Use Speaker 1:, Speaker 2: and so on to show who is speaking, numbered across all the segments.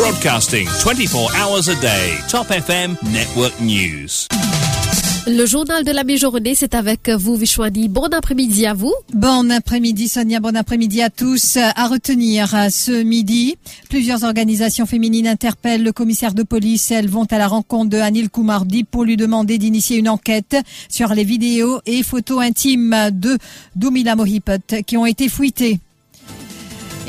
Speaker 1: Broadcasting 24 hours a day. Top FM Network News.
Speaker 2: Le journal de la mi-journée, c'est avec vous, Vishwani. Bon après-midi à vous.
Speaker 3: Bon après-midi, Sonia. Bon après-midi à tous. À retenir ce midi, plusieurs organisations féminines interpellent le commissaire de police. Elles vont à la rencontre de Anil Kumardi pour lui demander d'initier une enquête sur les vidéos et photos intimes de Doumila Mohipet qui ont été fouillées.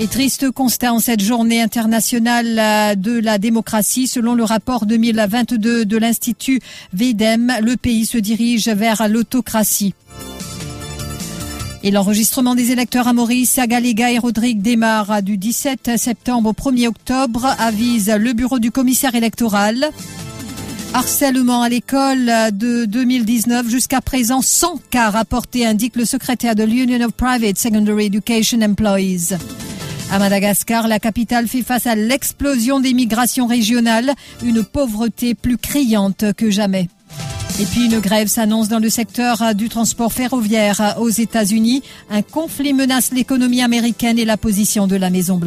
Speaker 3: Et triste constat en cette journée internationale de la démocratie. Selon le rapport 2022 de l'Institut VEDEM, le pays se dirige vers l'autocratie. Et l'enregistrement des électeurs à Maurice, Agalega et Rodrigue démarre du 17 septembre au 1er octobre, avise le bureau du commissaire électoral. Harcèlement à l'école de 2019 jusqu'à présent 100 cas rapportés, indique le secrétaire de l'Union of Private Secondary Education Employees. À Madagascar, la capitale fait face à l'explosion des migrations régionales, une pauvreté plus criante que jamais. Et puis une grève s'annonce dans le secteur du transport ferroviaire aux États-Unis. Un conflit menace l'économie américaine et la position de la Maison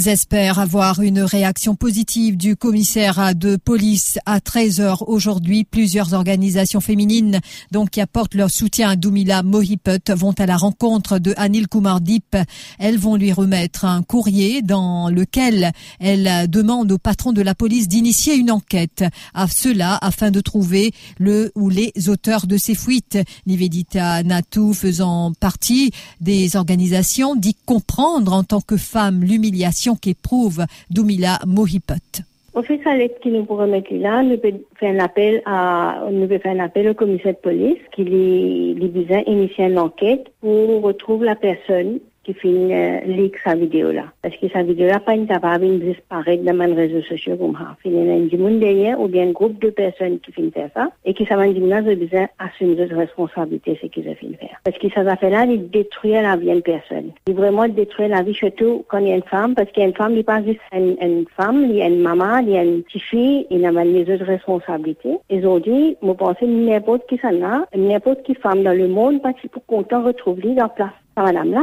Speaker 3: Elles espèrent avoir une réaction positive du commissaire de police à 13h aujourd'hui. Plusieurs organisations féminines donc qui apportent leur soutien à Doumila Mohipet vont à la rencontre de Anil Kumardip. Elles vont lui remettre un courrier dans lequel elles demandent au patron de la police d'initier une enquête à cela afin de trouver le ou les auteurs de ces fuites. Nivedita Natu faisant partie des organisations dit comprendre en tant que femme l'humiliation qu'éprouve Doumila Mohipet.
Speaker 4: On fait sa lettre qui nous pourrait mettre là, nous peut faire un appel à, nous peut faire un appel au commissaire de police qui les, les besoin initier une enquête pour retrouver la personne qui fait euh, leak sa vidéo là. Parce que sa vidéo là, pas une capable de disparaître dans les réseaux sociaux comme ça. Il y a derrière ou bien un groupe de personnes qui font faire ça et qui savent dire là, besoin assumer de responsabilité ce qu'ils ont faire. Parce que ça fait là, il détruit la vie d'une personne. Il vraiment détruire la vie surtout quand il y a une femme parce qu'il y a une femme, n'est pas juste une, une, femme, il y a une maman, il y a une petite fille, il y a les autres responsabilités. Ils ont dit, moi pensez n'importe qui ça là, n'importe qui femme dans le monde parce qu'il faut content retrouver dans place. Madame là.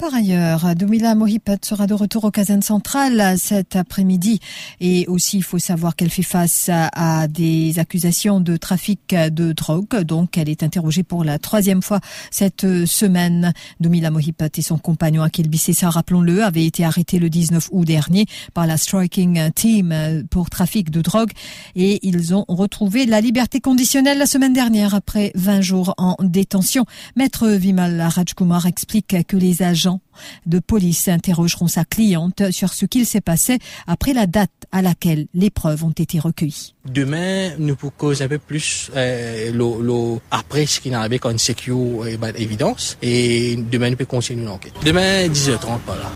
Speaker 3: Par ailleurs, Domila Mohipet sera de retour au caserne centrale cet après-midi et aussi il faut savoir qu'elle fait face à, des accusations de trafic de drogue. Donc elle est interrogée pour la troisième fois cette semaine. Domila Mohipet et son compagnon Akil Bissessa, rappelons-le, avaient été arrêtés le 19 août dernier par la Striking Team pour trafic de drogue et ils ont retrouvé la liberté conditionnelle la semaine dernière après 20 jours en détention. Maître Vimal Rajkumar explique que les agents de police interrogeront sa cliente sur ce qu'il s'est passé après la date à laquelle les preuves ont été recueilles.
Speaker 5: Demain, nous pour causer un peu plus euh, après ce qui est arrivé comme secure et évidence. Et demain, nous peut continuer l'enquête. Demain, 10h30, voilà.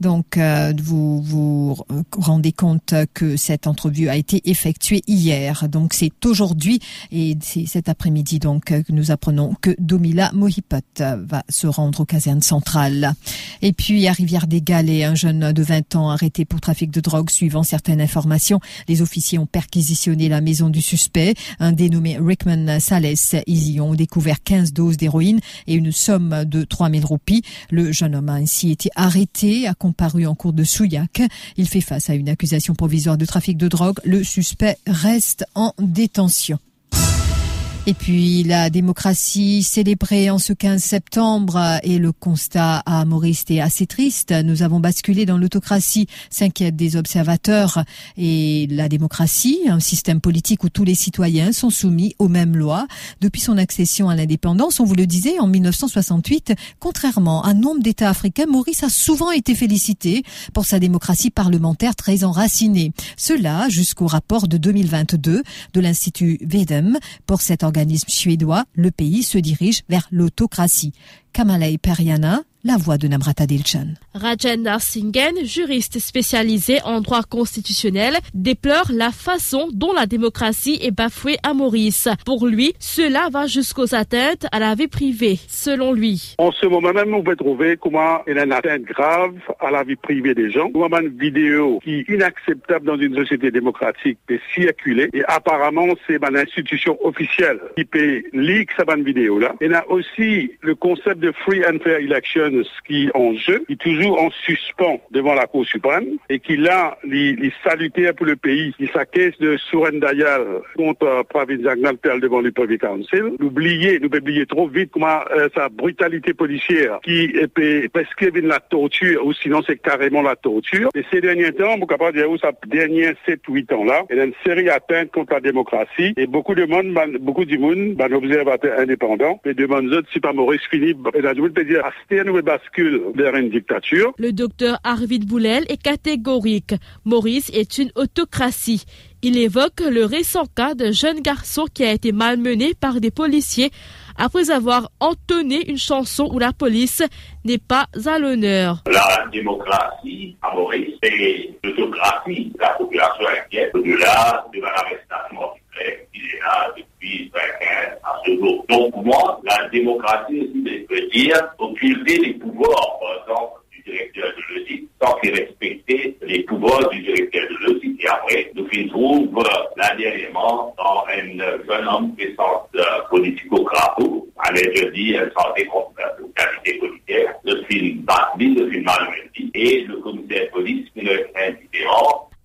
Speaker 3: Donc, euh, vous vous rendez compte que cette entrevue a été effectuée hier. Donc, c'est aujourd'hui et c'est cet après-midi donc que nous apprenons que Domila Mohipot va se rendre aux casernes centrales. Et puis, à Rivière-des-Galets, un jeune de 20 ans arrêté pour trafic de drogue suivant certaines informations. Les officiers ont perquisitionné la maison du suspect, un dénommé Rickman Sales. Ils y ont découvert 15 doses d'héroïne et une somme de 3000 roupies. Le jeune homme a ainsi été arrêté paru en cours de Souillac. Il fait face à une accusation provisoire de trafic de drogue. Le suspect reste en détention. Et puis la démocratie célébrée en ce 15 septembre et le constat à Maurice est assez triste. Nous avons basculé dans l'autocratie, s'inquiètent des observateurs. Et la démocratie, un système politique où tous les citoyens sont soumis aux mêmes lois. Depuis son accession à l'indépendance, on vous le disait, en 1968, contrairement à nombre d'États africains, Maurice a souvent été félicité pour sa démocratie parlementaire très enracinée. Cela jusqu'au rapport de 2022 de l'Institut Vedem pour cette organisme suédois, le pays se dirige vers l'autocratie. Kamalei Periana, la voix de Namrata Dilchan.
Speaker 6: Rajendra Singhen, juriste spécialisé en droit constitutionnel, déplore la façon dont la démocratie est bafouée à Maurice. Pour lui, cela va jusqu'aux atteintes à la vie privée, selon lui.
Speaker 7: En ce moment même, on peut trouver comment il y a une atteinte grave à la vie privée des gens. Comment une vidéo qui est inacceptable dans une société démocratique peut circuler et apparemment c'est une institution officielle qui peut leak cette vidéo là. Il y a aussi le concept de free and fair elections qui est en jeu, qui est toujours en suspens devant la Cour suprême et qui là, les, les salutaires pour le pays, qui s'acquiesce de Dayal contre Pravin Zagnal devant le Privy Council. N'oubliez, nous oublier trop vite comment euh, sa brutalité policière qui peut prescrire la torture ou sinon c'est carrément la torture. Et ces derniers temps, vous capable de dire où sa dernière 7-8 ans là, il y a une série d'atteinte contre la démocratie et beaucoup de monde, beaucoup de monde, ben, observateur indépendant, et demandent si pas Maurice Philippe, et je veux dire, bascule vers une dictature.
Speaker 6: Le docteur Arvid Boulel est catégorique. Maurice est une autocratie. Il évoque le récent cas d'un jeune garçon qui a été malmené par des policiers après avoir entonné une chanson où la police n'est pas à l'honneur.
Speaker 8: La démocratie à Maurice, c'est l'autocratie. La population inquiète au-delà de l'arrestation arbitraire qui est là depuis 2015 à ce jour. Donc moi, la démocratie, veut dire occulter les pouvoirs, par exemple, du directeur de l'OSI, sans qu'il respecter les pouvoirs du directeur de l'OSI. Et après, nous trouve là dernièrement dans un jeune homme puissance politico-crapaud, allez je dis, santé contre la qualité policière, le film Batman, le film Malmendi, et le commissaire de police, qui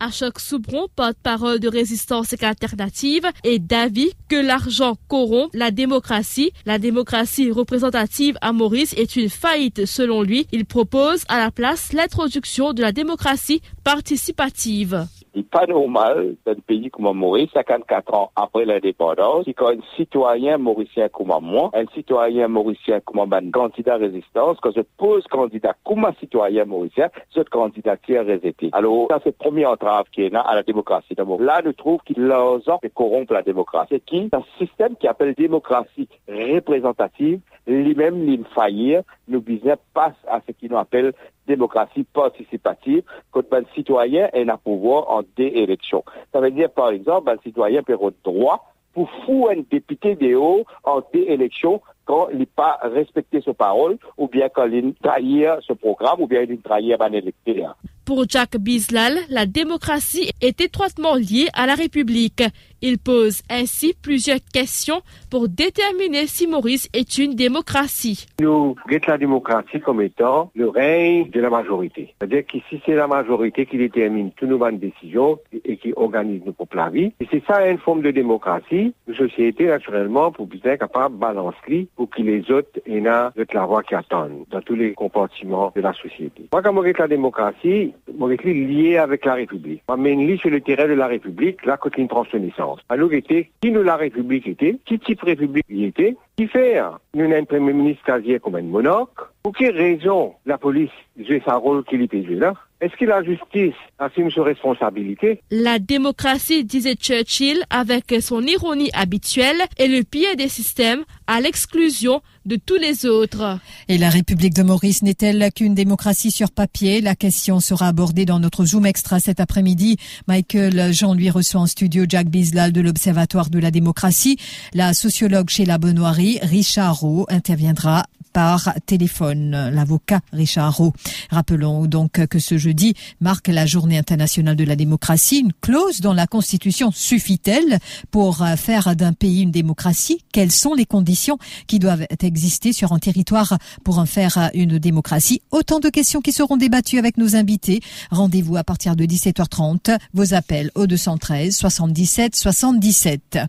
Speaker 6: Achok Soubron, porte-parole de résistance alternative, est d'avis que l'argent corrompt la démocratie. La démocratie représentative à Maurice est une faillite selon lui. Il propose à la place l'introduction de la démocratie participative
Speaker 9: n'est pas normal dans un pays comme Maurice, 54 ans après l'indépendance, qu'un citoyen mauricien comme moi, un citoyen mauricien comme un candidat résistance, quand je pose candidat comme un citoyen mauricien, ce candidat qui est rejeté. Alors, ça c'est le premier entrave qui est là à la démocratie. Là, nous trouvons qu'il l'argent corrompre la démocratie. C'est qui? un système qui appelle démocratie représentative, lui-même, faillir, nous business passe à ce qu'il nous appelle démocratie participative, quand un citoyen est à pouvoir en des élections. Ça veut dire, par exemple, un citoyen peut avoir droit pour fou un député de haut en des élections quand il n'a pas respecté sa parole, ou bien quand il trahir ce programme, ou bien il trahir un électeur.
Speaker 6: Pour Jack Bislal, la démocratie est étroitement liée à la République. Il pose ainsi plusieurs questions pour déterminer si Maurice est une démocratie.
Speaker 10: Nous regardons la démocratie comme étant le règne de la majorité. C'est-à-dire que si c'est la majorité qui détermine toutes nos bonnes décisions et qui organise nos propres vie, et c'est ça une forme de démocratie, une société naturellement pour bien capable de balancer pour que les autres aient la voix qui attendent dans tous les comportements de la société. Moi, quand je la démocratie, est lié avec la République. On mène sur le terrain de la République, là, quand il prend son. Alors, était, qui nous la République était, qui type République il était, qui fait, nous un Premier ministre quasi comme un monarque. Pour quelle raison la police joue sa rôle qu'il peut jouer là? Est-ce que la justice assume ses responsabilités?
Speaker 6: La démocratie, disait Churchill, avec son ironie habituelle, est le pied des systèmes à l'exclusion de tous les autres.
Speaker 3: Et la République de Maurice n'est-elle qu'une démocratie sur papier? La question sera abordée dans notre Zoom Extra cet après-midi. Michael Jean lui reçoit en studio Jack Bislal de l'Observatoire de la démocratie. La sociologue chez la Benoîrie, Richard Roux, interviendra par téléphone. L'avocat Richard Roux. Rappelons donc que ce jeudi marque la journée internationale de la démocratie. Une clause dans la Constitution suffit-elle pour faire d'un pays une démocratie? Quelles sont les conditions qui doivent exister sur un territoire pour en faire une démocratie? Autant de questions qui seront débattues avec nos invités. Rendez-vous à partir de 17h30. Vos appels au 213 77 77.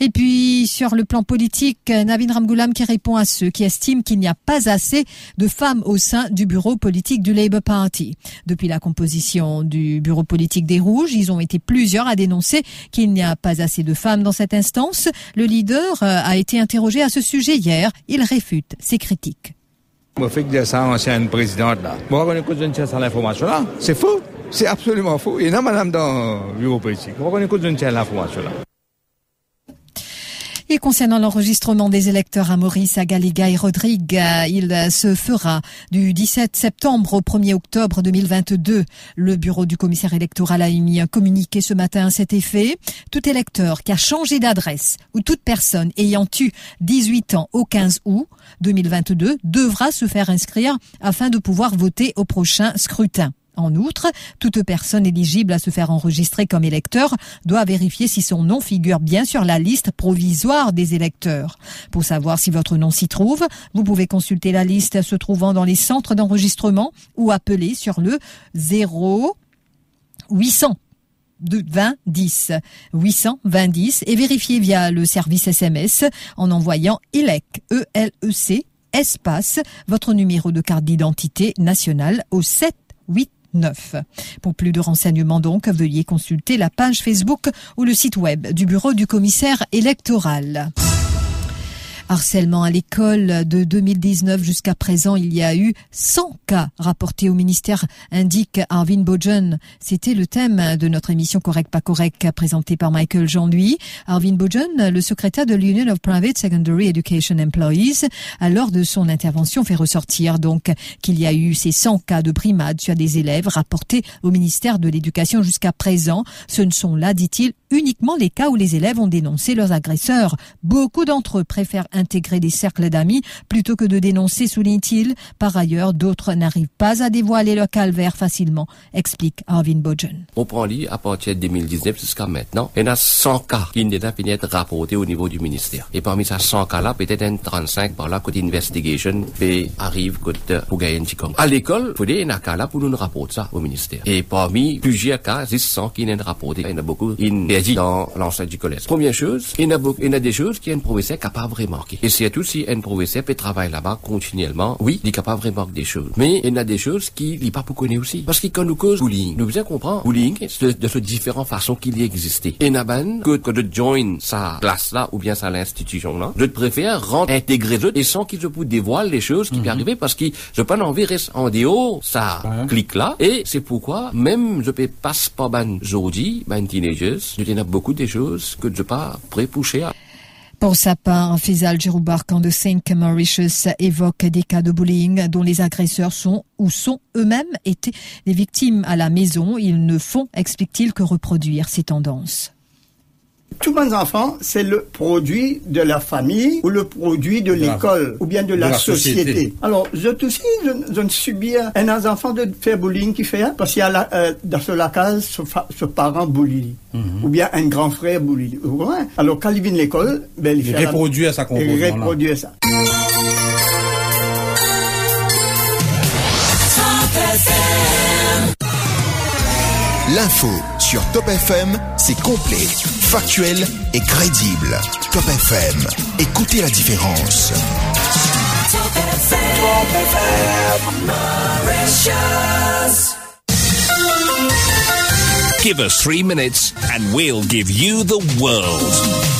Speaker 3: Et puis, sur le plan politique, Navin Ramgoulam qui répond à ceux qui estiment qu'il n'y a pas assez de femmes au sein du bureau politique du Labour Party. Depuis la composition du bureau politique des Rouges, ils ont été plusieurs à dénoncer qu'il n'y a pas assez de femmes dans cette instance. Le leader euh, a été interrogé à ce sujet hier. Il réfute ces critiques.
Speaker 11: Ancienne présidente, là. Moi, on écoute une là. C'est faux. C'est absolument faux. Il y a madame dans bureau politique. Moi, on écoute une là.
Speaker 3: Concernant l'enregistrement des électeurs à Maurice, à Galiga et Rodrigue, il se fera du 17 septembre au 1er octobre 2022. Le bureau du commissaire électoral a émis un communiqué ce matin à cet effet. Tout électeur qui a changé d'adresse ou toute personne ayant eu 18 ans au 15 août 2022 devra se faire inscrire afin de pouvoir voter au prochain scrutin. En outre, toute personne éligible à se faire enregistrer comme électeur doit vérifier si son nom figure bien sur la liste provisoire des électeurs. Pour savoir si votre nom s'y trouve, vous pouvez consulter la liste se trouvant dans les centres d'enregistrement ou appeler sur le 0 800 20 10 820 10 et vérifier via le service SMS en envoyant ELEC E L E C espace votre numéro de carte d'identité nationale au 7 8 9. Pour plus de renseignements donc, veuillez consulter la page Facebook ou le site web du bureau du commissaire électoral. Harcèlement à l'école de 2019 jusqu'à présent, il y a eu 100 cas rapportés au ministère, indique Arvin Bojan. C'était le thème de notre émission Correct pas correct présentée par Michael Jean-Louis. Arvin Bojan, le secrétaire de l'Union of Private Secondary Education Employees, à lors de son intervention fait ressortir donc qu'il y a eu ces 100 cas de primade sur des élèves rapportés au ministère de l'Éducation jusqu'à présent. Ce ne sont là, dit-il, uniquement les cas où les élèves ont dénoncé leurs agresseurs. Beaucoup d'entre eux préfèrent intégrer des cercles d'amis plutôt que de dénoncer, souligne-t-il. Par ailleurs, d'autres n'arrivent pas à dévoiler leur calvaire facilement, explique Arvin Bojan.
Speaker 12: On prend lit à partir de 2019 jusqu'à maintenant, il y en a 100 cas qui déjà fini d'être rapportés au niveau du ministère. Et parmi ces 100 cas-là, peut-être un 35 par là, côté investigation, fait arrive côté pour gagner un petit. À l'école, il y a un cas là pour nous rapporter ça au ministère. Et parmi plusieurs cas, 100 qui n'ont rapporté, il y en a beaucoup, il dit dans l'enceinte du collège. Première chose, il y en a, beaucoup, il y en a des choses qui un professeur capable de Et c'est tout si un professeur peut travailler là-bas continuellement, oui, il est capable de remarquer des choses. Mais il y en a des choses qu'il n'est pas pour connaître aussi. Parce que quand nous cause bullying, nous bien comprendre bullying de, de ces différentes façons qu'il y existait. Et Naban, que, que de join sa classe-là ou bien sa l'institution-là, je préfère rendre intégrer eux et sans qu'ils se puissent dévoiler les choses qui peuvent arriver parce que je pas envie reste en déo, ça clique là. Et c'est pourquoi, même je peux passer par ban aujourd'hui, ban teenagers, je a beaucoup de choses que je pas pré-poucher à.
Speaker 3: Pour sa part, Faisal Giroubarkan de St. Mauritius évoque des cas de bullying dont les agresseurs sont ou sont eux-mêmes été des victimes à la maison. Ils ne font, explique-t-il, que reproduire ces tendances.
Speaker 13: Tous mes enfants, c'est le produit de la famille ou le produit de l'école ou bien de, la,
Speaker 14: la
Speaker 13: société.
Speaker 14: société.
Speaker 13: Alors, je aussi, je, je ne subis un enfant de faire bullying qui fait, hein, parce qu'il y a la, euh, dans la case, ce, ce parent bully. Ou bien un grand frère bully. Ouais. Alors, quand il vient de l'école, ben, il,
Speaker 14: Il
Speaker 13: fait la-
Speaker 14: reproduit à sa
Speaker 13: Il reproduit ça.
Speaker 15: L'info sur Top FM, c'est complet, factuel et crédible. Top FM, écoutez la différence.
Speaker 1: Give us three minutes and we'll give you the world.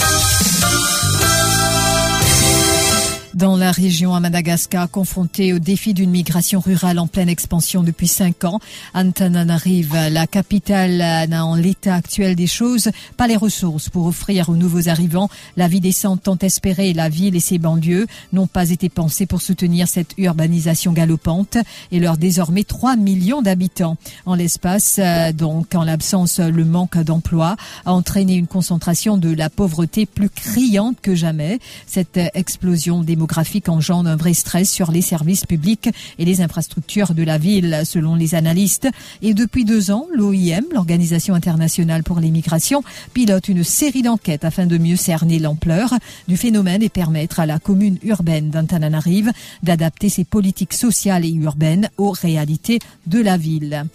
Speaker 3: Dans la région à Madagascar, confrontée au défi d'une migration rurale en pleine expansion depuis cinq ans, Antananarive, la capitale, n'a en l'état actuel des choses pas les ressources pour offrir aux nouveaux arrivants la vie décente tant espérée. La ville et ses banlieues n'ont pas été pensées pour soutenir cette urbanisation galopante et leurs désormais 3 millions d'habitants. En l'espace, euh, donc en l'absence, le manque d'emploi a entraîné une concentration de la pauvreté plus criante que jamais. Cette explosion démographique engendre un vrai stress sur les services publics et les infrastructures de la ville, selon les analystes. Et depuis deux ans, l'OIM, l'Organisation internationale pour les migrations, pilote une série d'enquêtes afin de mieux cerner l'ampleur du phénomène et permettre à la commune urbaine d'Antananarive d'adapter ses politiques sociales et urbaines aux réalités de la ville.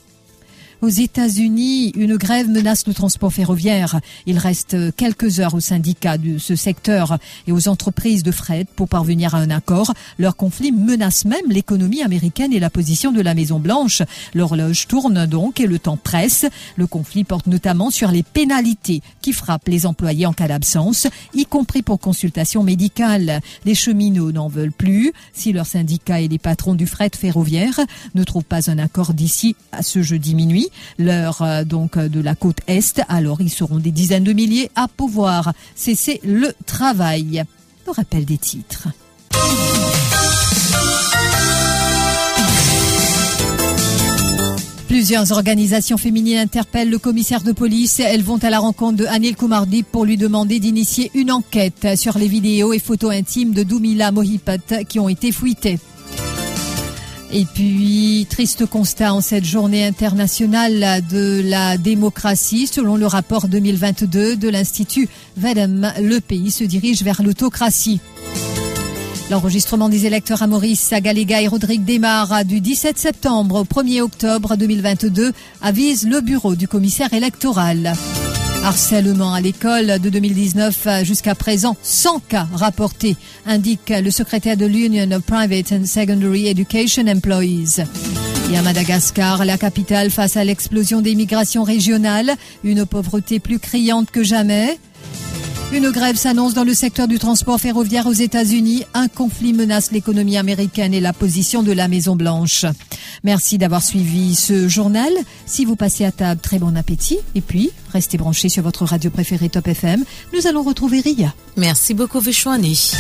Speaker 3: Aux États-Unis, une grève menace le transport ferroviaire. Il reste quelques heures aux syndicats de ce secteur et aux entreprises de fret pour parvenir à un accord. Leur conflit menace même l'économie américaine et la position de la Maison-Blanche. L'horloge tourne donc et le temps presse. Le conflit porte notamment sur les pénalités qui frappent les employés en cas d'absence, y compris pour consultation médicale. Les cheminots n'en veulent plus. Si leurs syndicats et les patrons du fret ferroviaire ne trouvent pas un accord d'ici à ce jeudi minuit, l'heure euh, donc de la côte est. Alors ils seront des dizaines de milliers à pouvoir cesser le travail. Le rappel des titres. Plusieurs organisations féminines interpellent le commissaire de police. Elles vont à la rencontre de Anil Kumardi pour lui demander d'initier une enquête sur les vidéos et photos intimes de Doumila Mohipat qui ont été fouillées. Et puis, triste constat en cette journée internationale de la démocratie. Selon le rapport 2022 de l'Institut Vedem, le pays se dirige vers l'autocratie. L'enregistrement des électeurs à Maurice, à Galéga et Rodrigue démarre du 17 septembre au 1er octobre 2022, avise le bureau du commissaire électoral. Harcèlement à l'école de 2019 jusqu'à présent, 100 cas rapportés, indique le secrétaire de l'Union of Private and Secondary Education Employees. Et à Madagascar, la capitale face à l'explosion des migrations régionales, une pauvreté plus criante que jamais. Une grève s'annonce dans le secteur du transport ferroviaire aux États-Unis. Un conflit menace l'économie américaine et la position de la Maison Blanche. Merci d'avoir suivi ce journal. Si vous passez à table, très bon appétit. Et puis, restez branchés sur votre radio préférée Top FM. Nous allons retrouver Ria.
Speaker 14: Merci beaucoup, Vishwani.